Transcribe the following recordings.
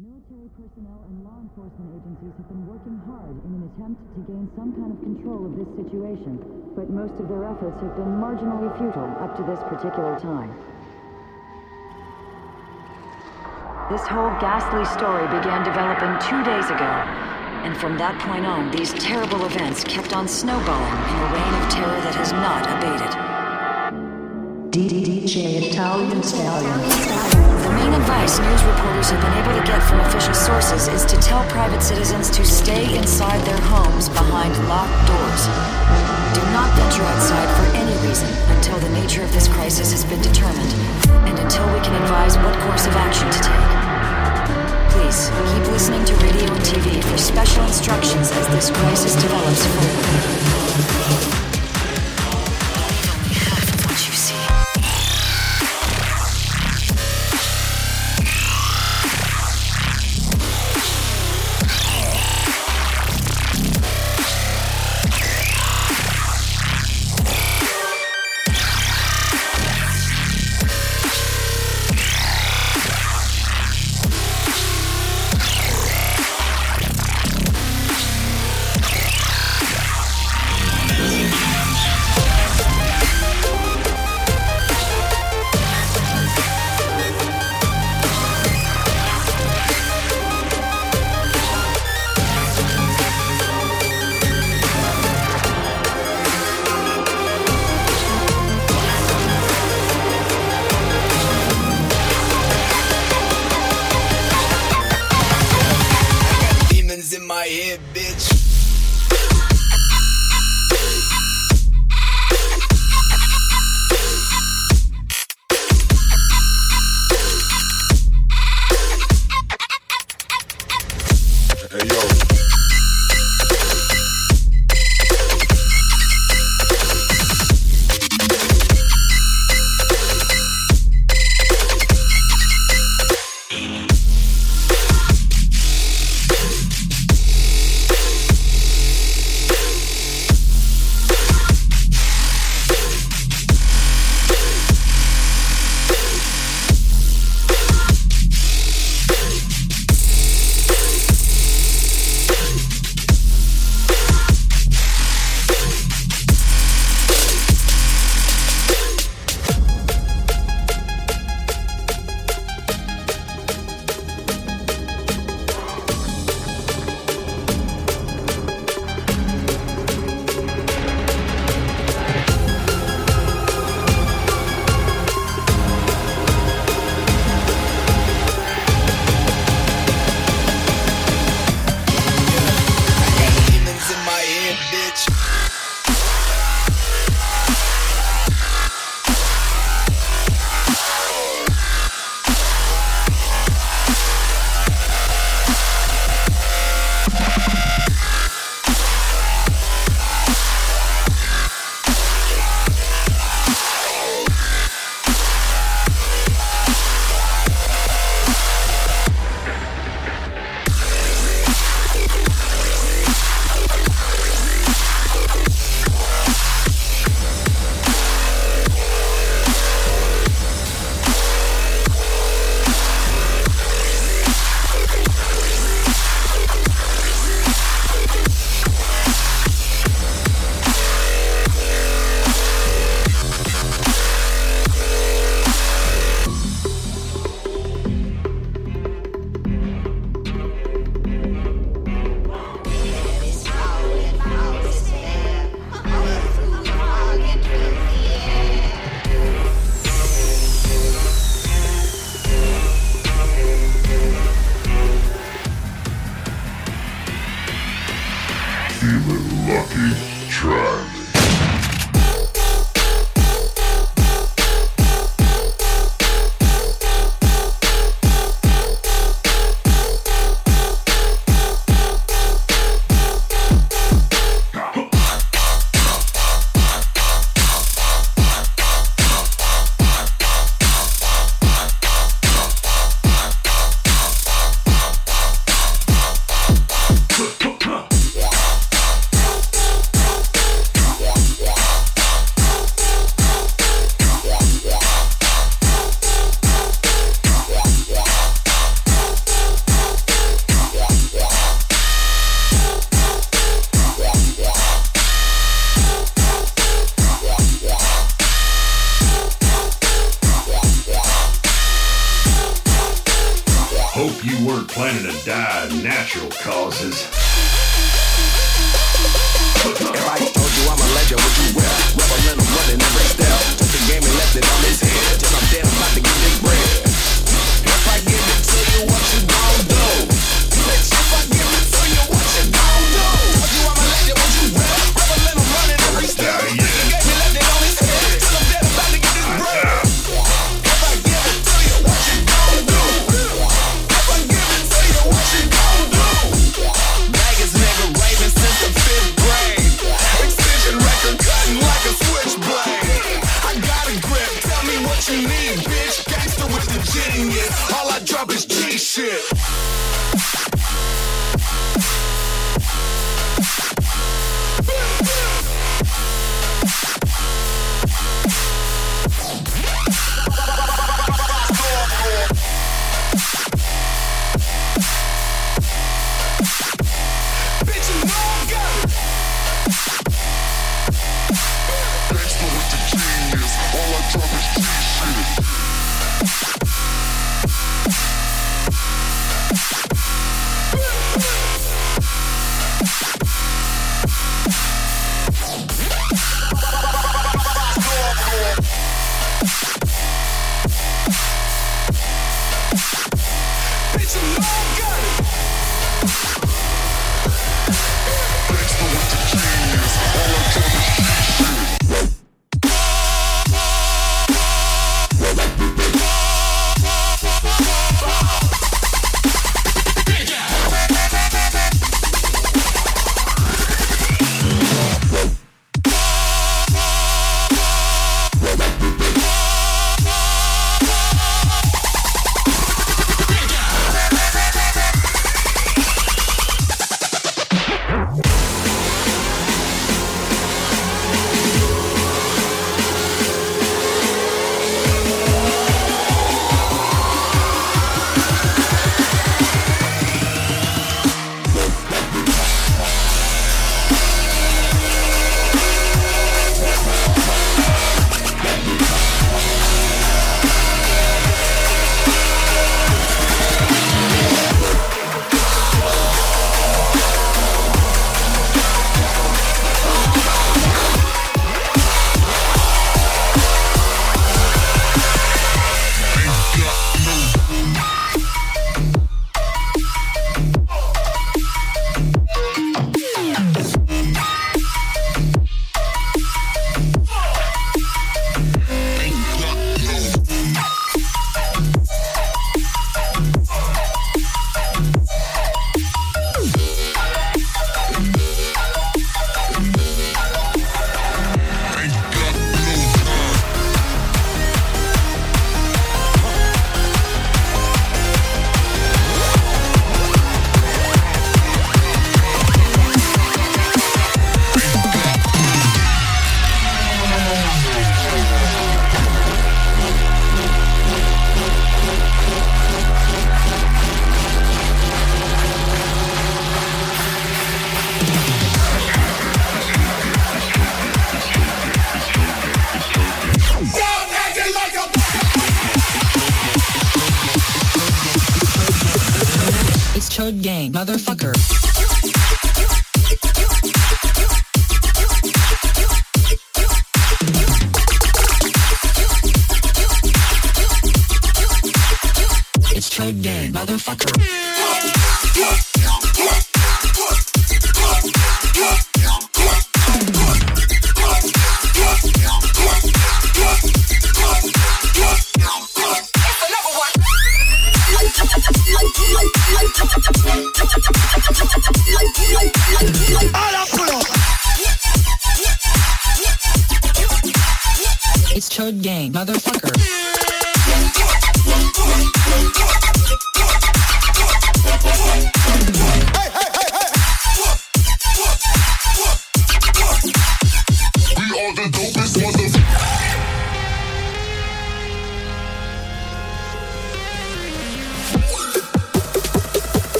Military personnel and law enforcement agencies have been working hard in an attempt to gain some kind of control of this situation, but most of their efforts have been marginally futile up to this particular time. This whole ghastly story began developing two days ago, and from that point on, these terrible events kept on snowballing in a reign of terror that has not abated. DJ Italian Stallion. The main advice news reporters have been able to get from official sources is to tell private citizens to stay inside their homes behind locked doors. Do not venture outside for any reason until the nature of this crisis has been determined and until we can advise what course of action to take. Please keep listening to radio and TV for special instructions as this crisis develops further.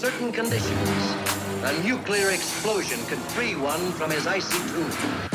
certain conditions, a nuclear explosion can free one from his icy tomb.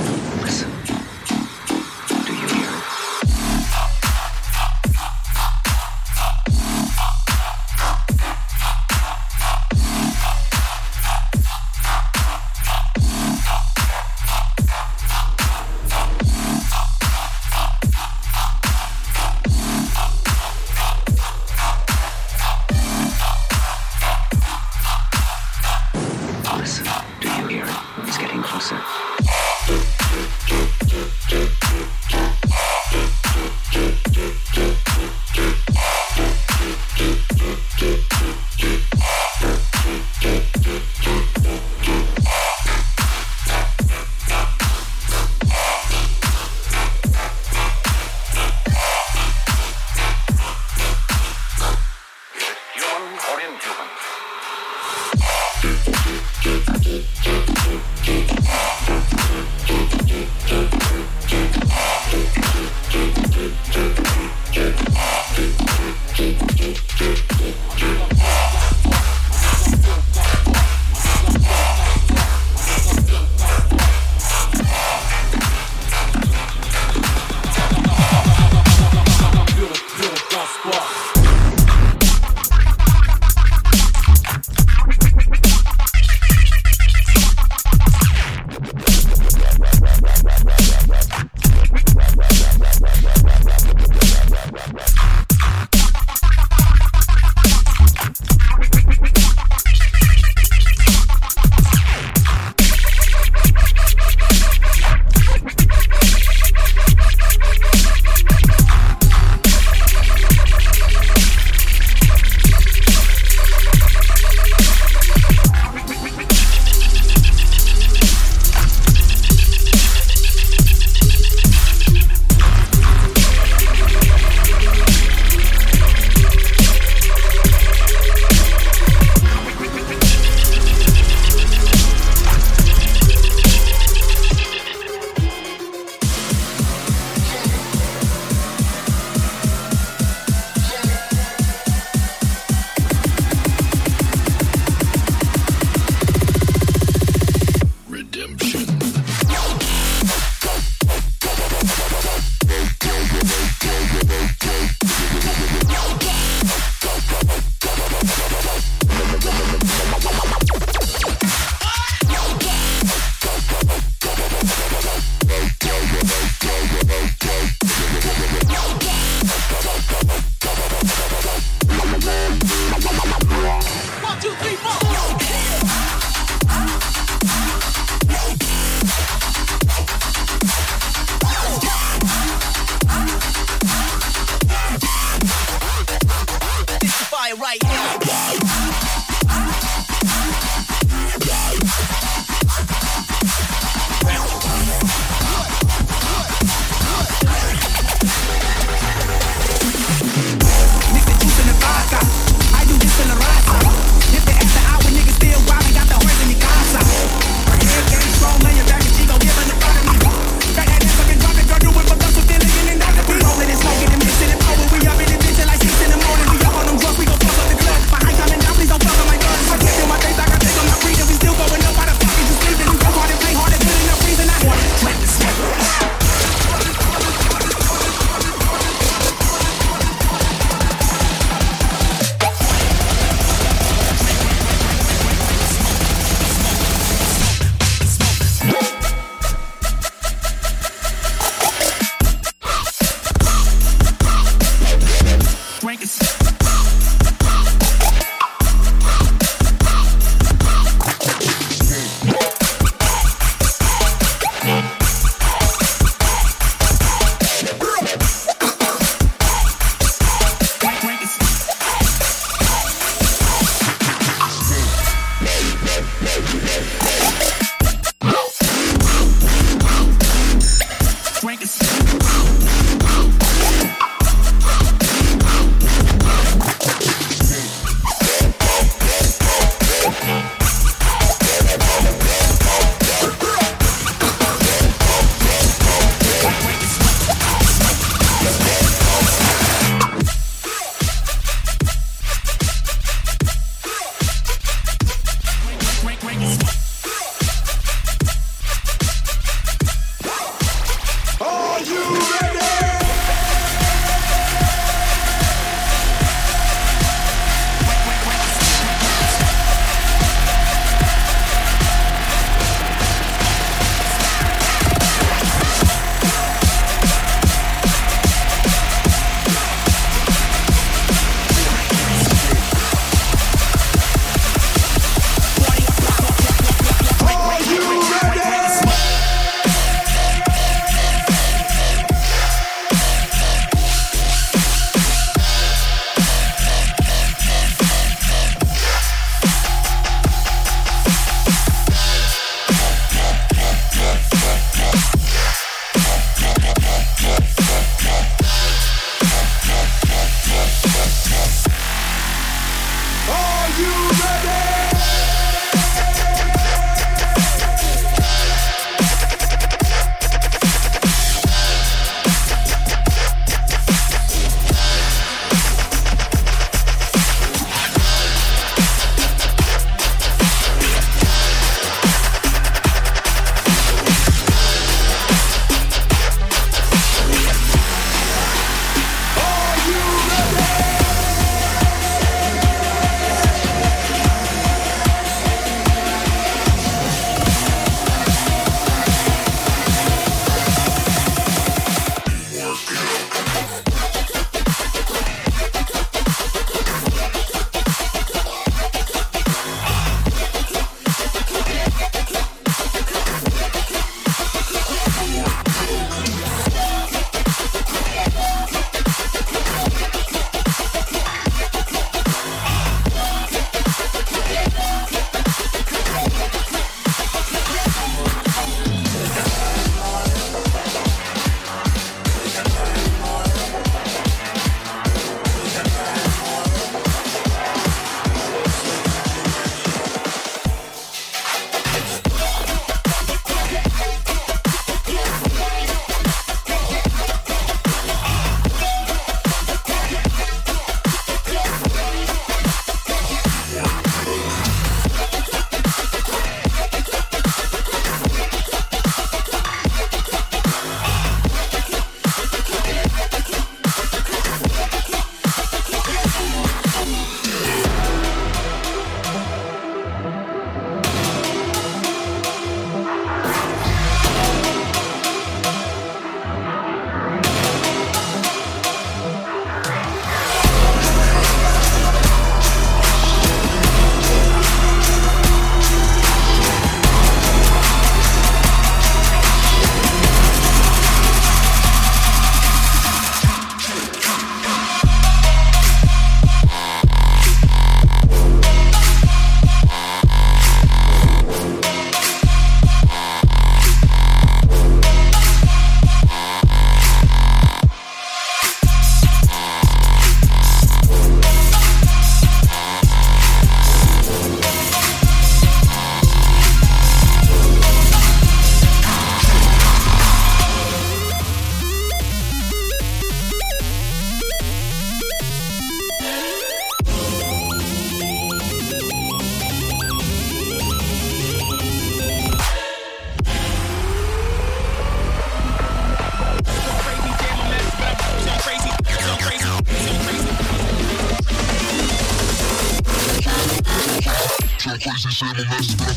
The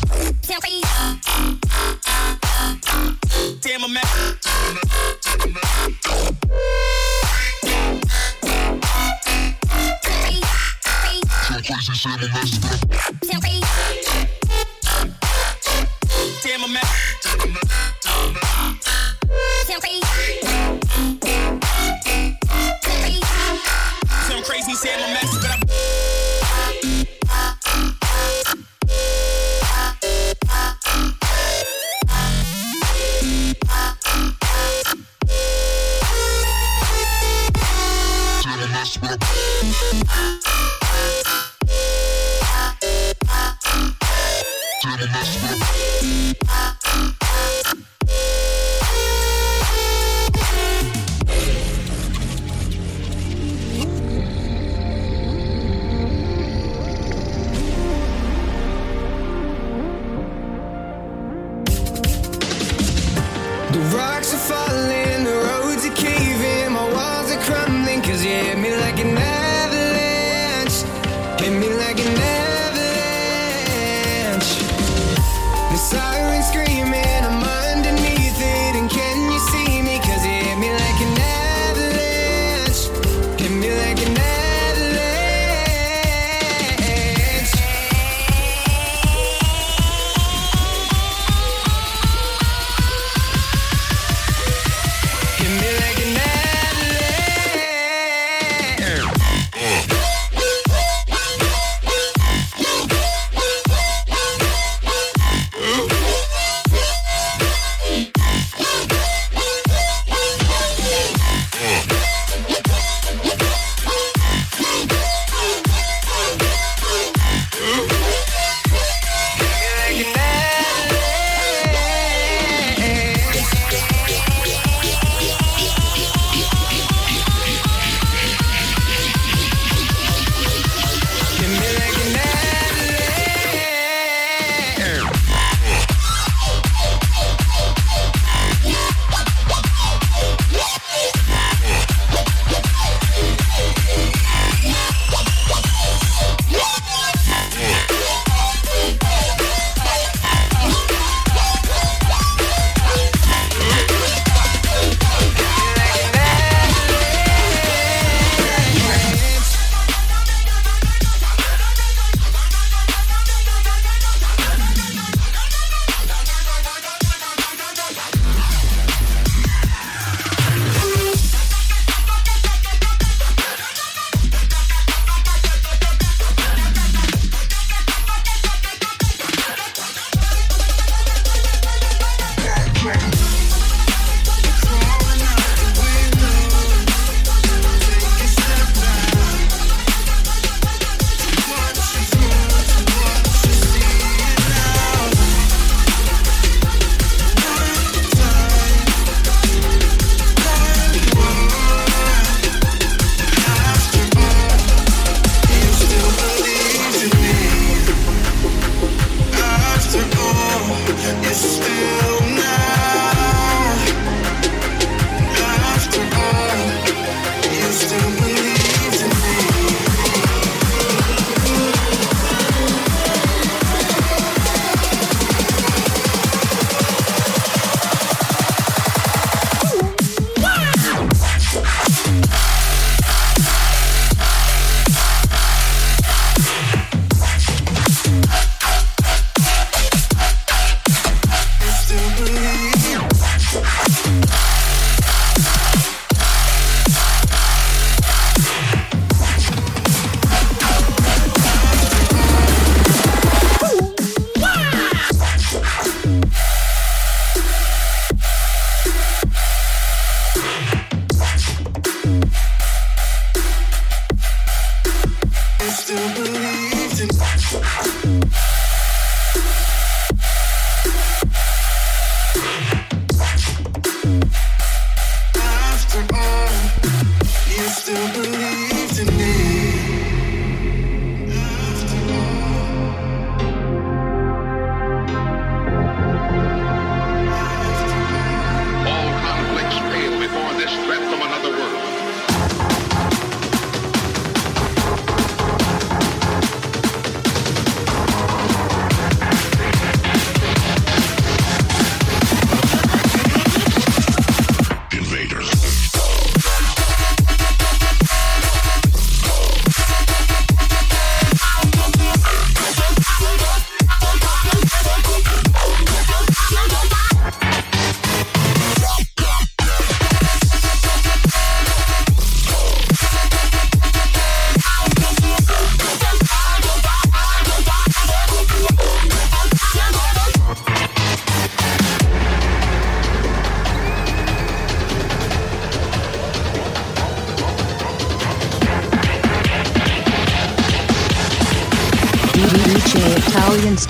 Thank you.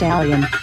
Italian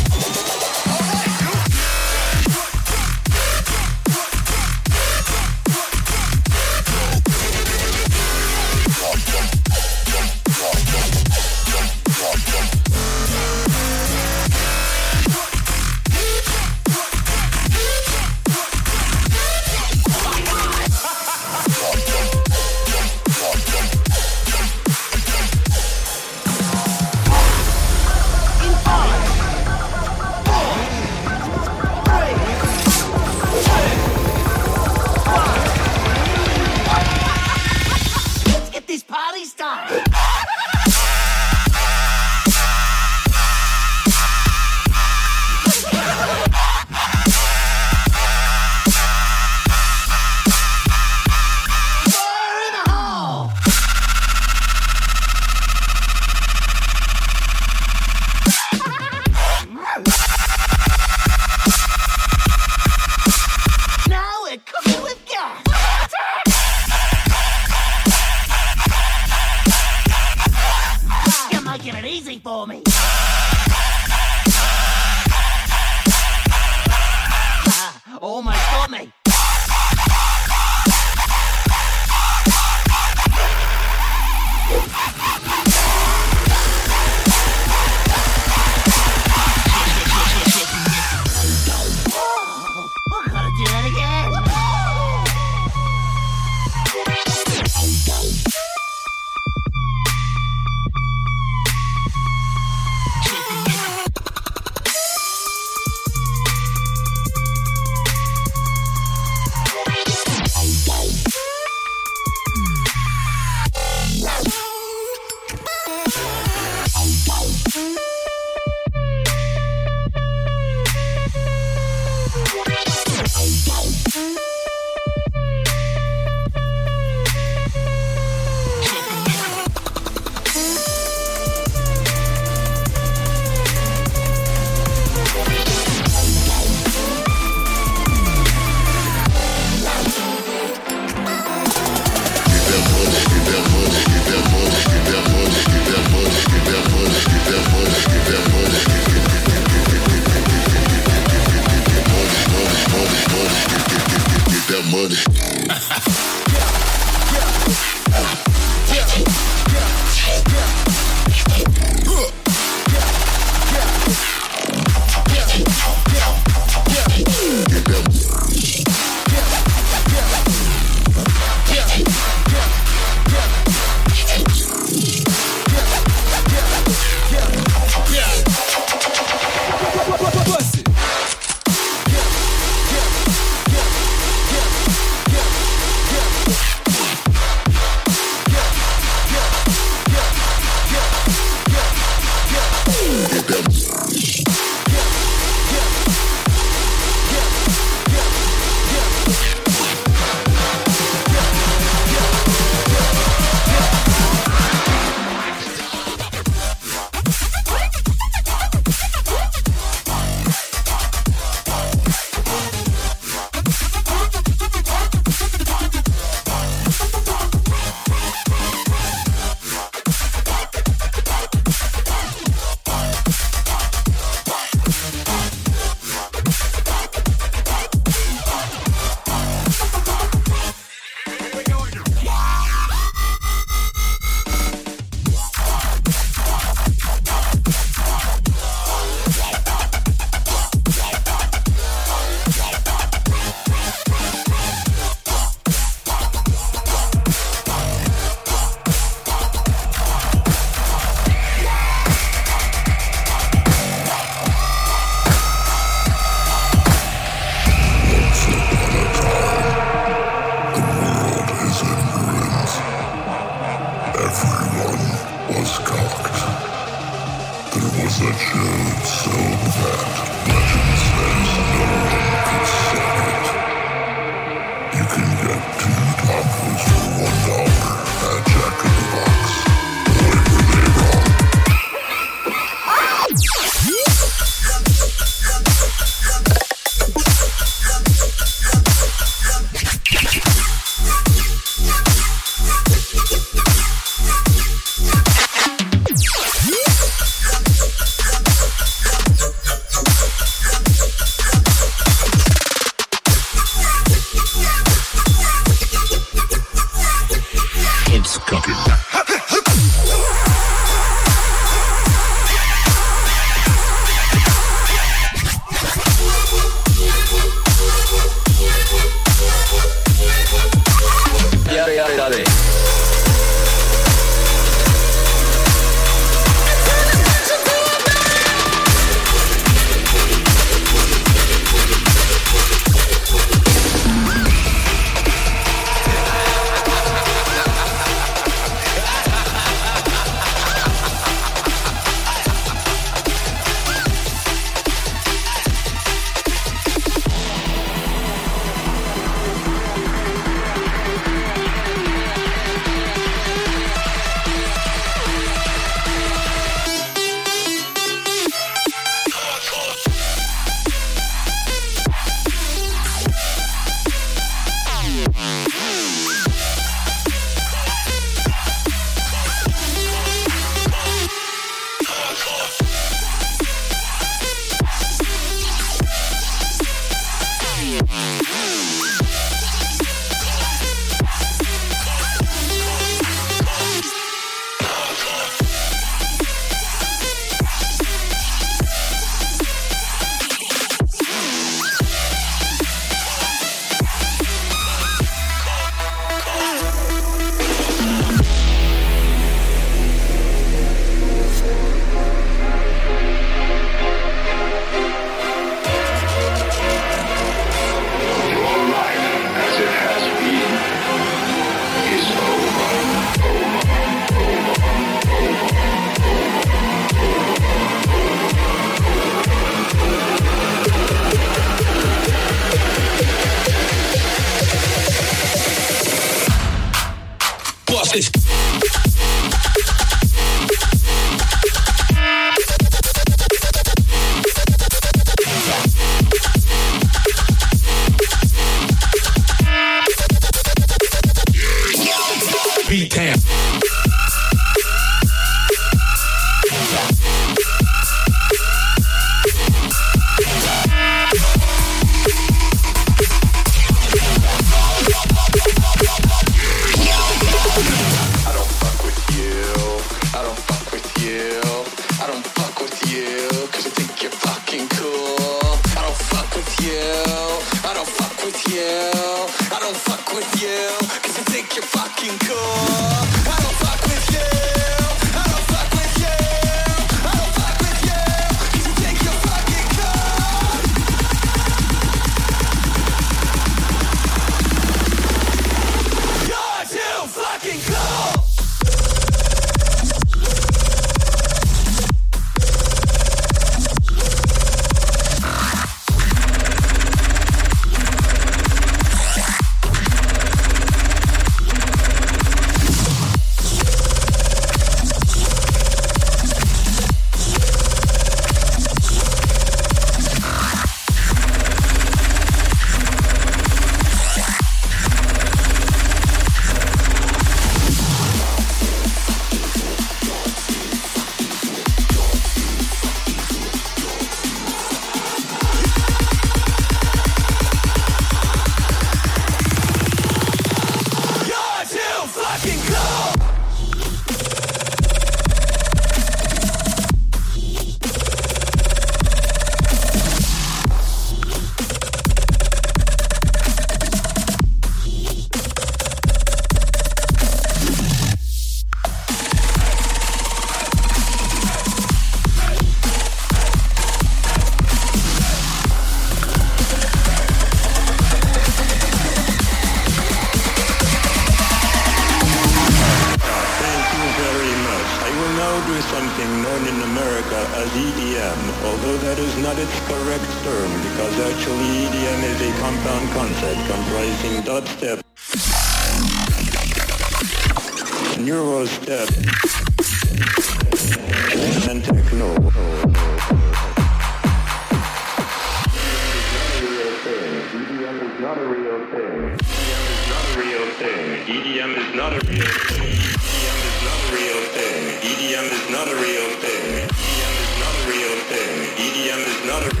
Put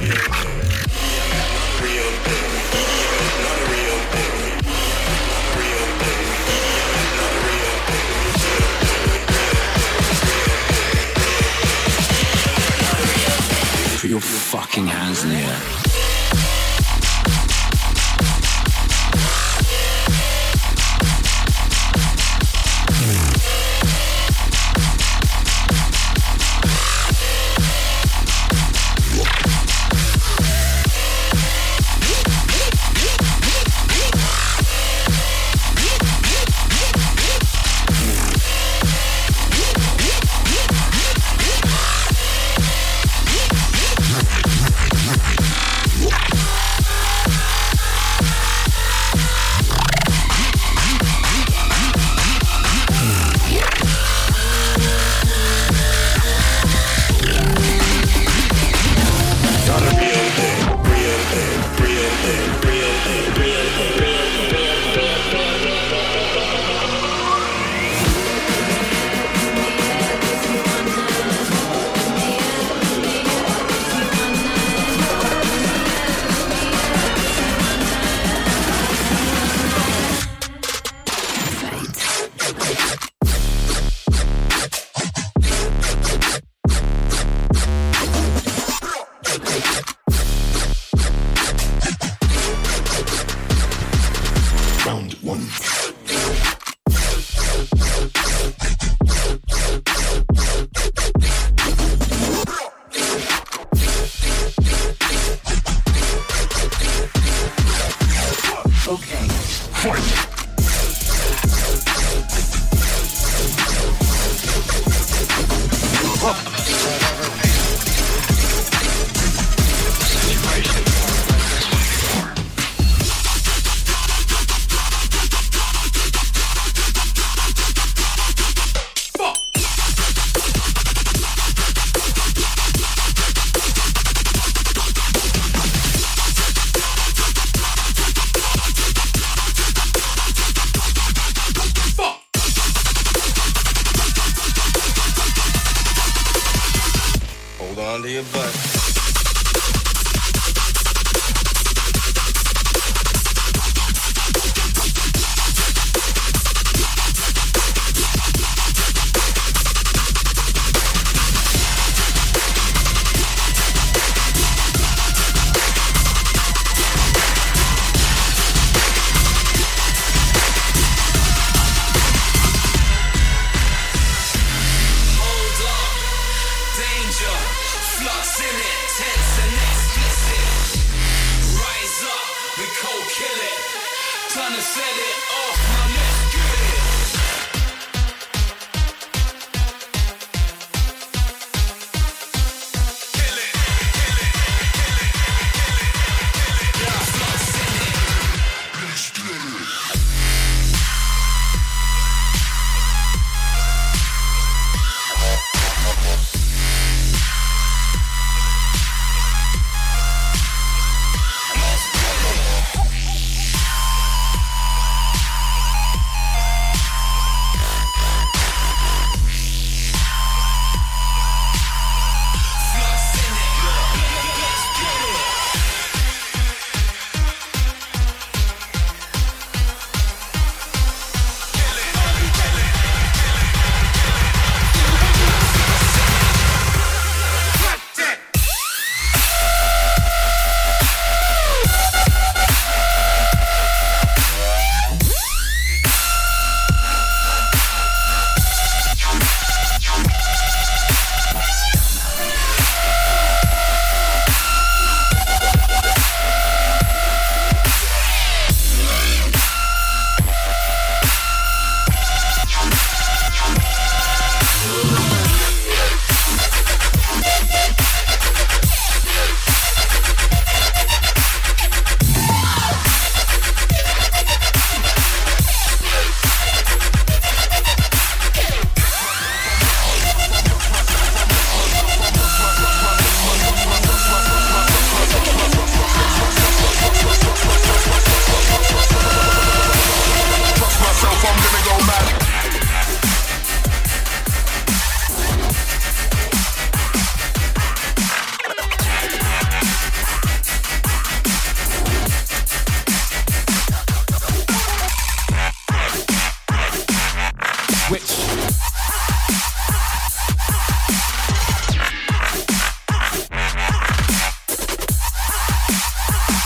your fucking hands in the air.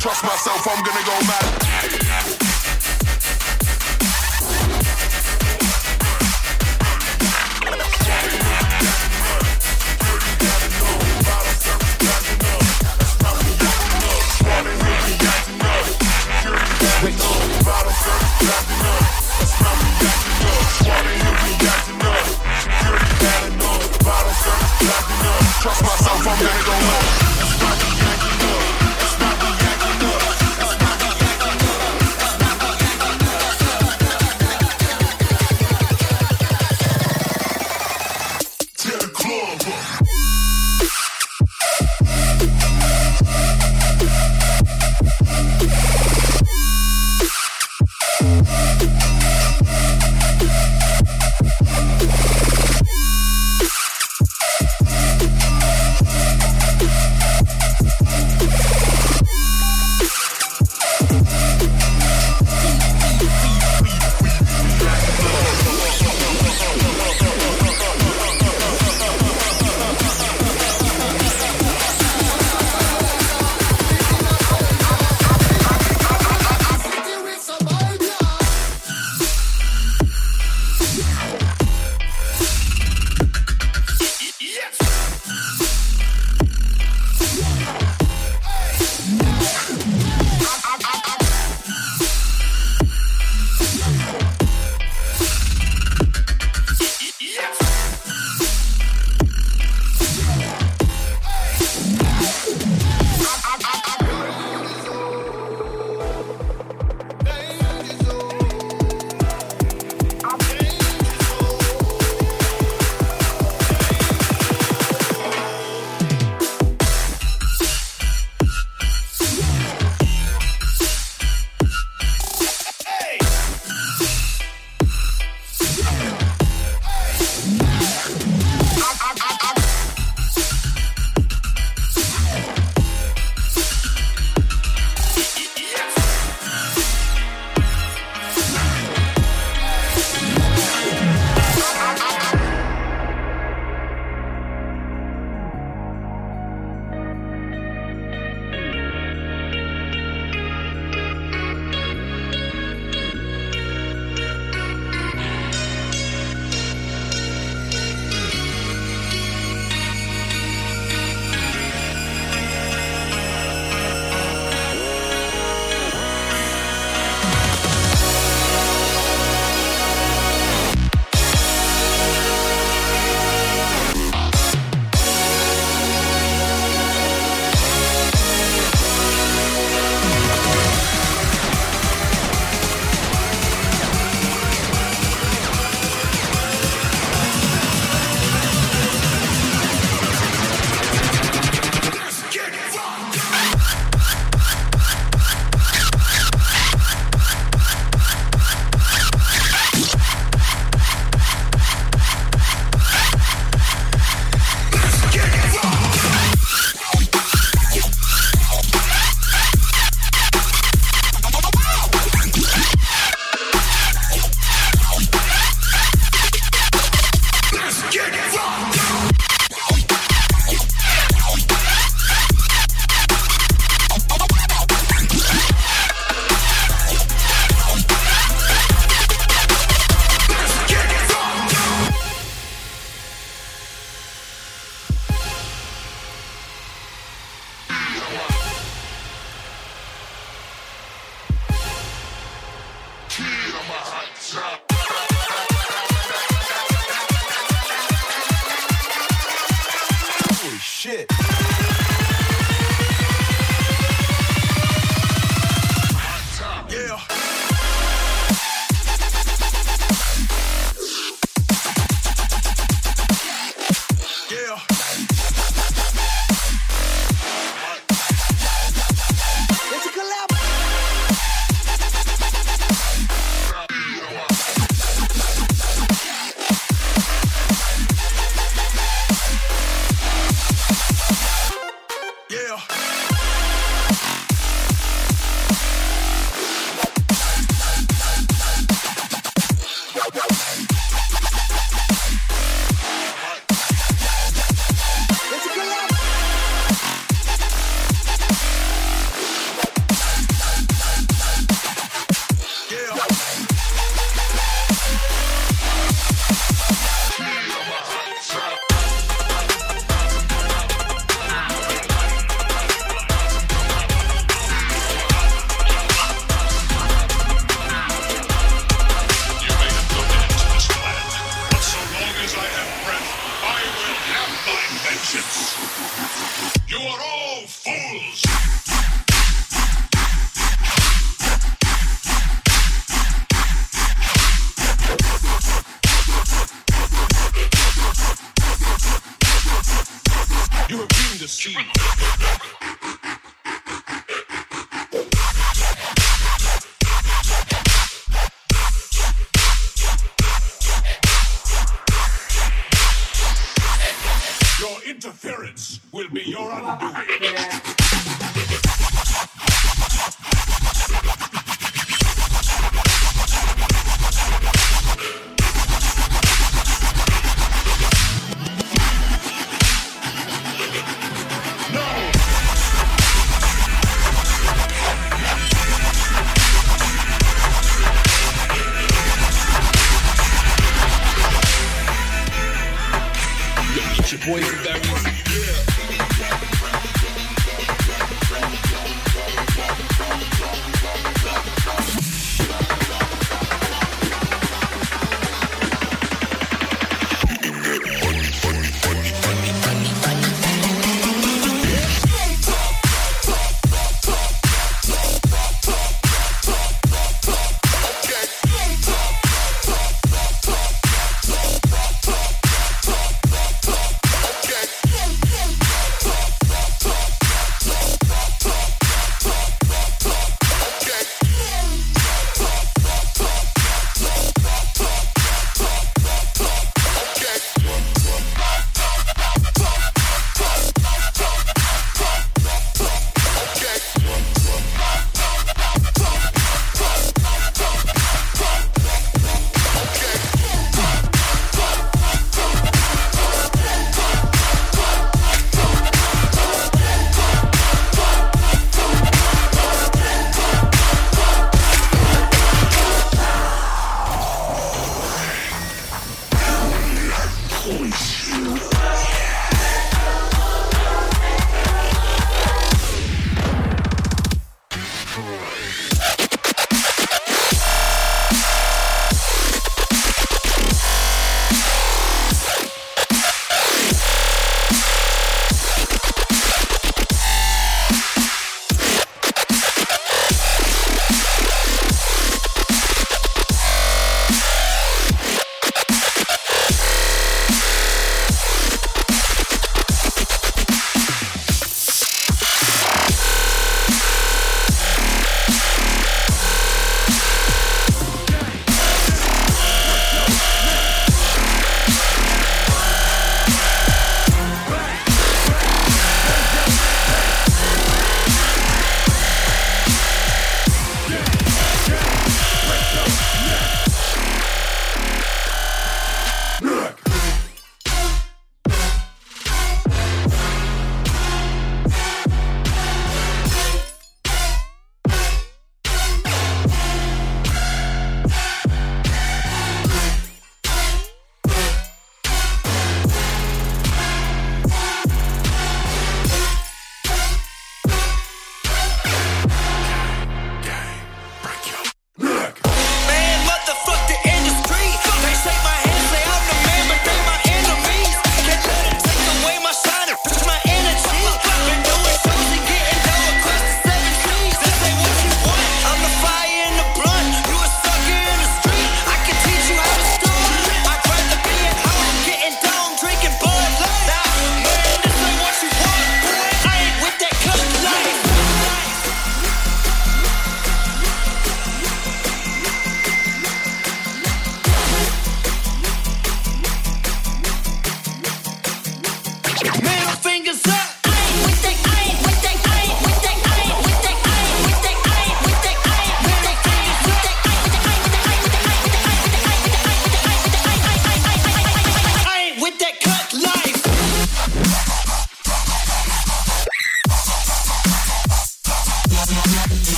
Trust myself, I'm gonna go mad.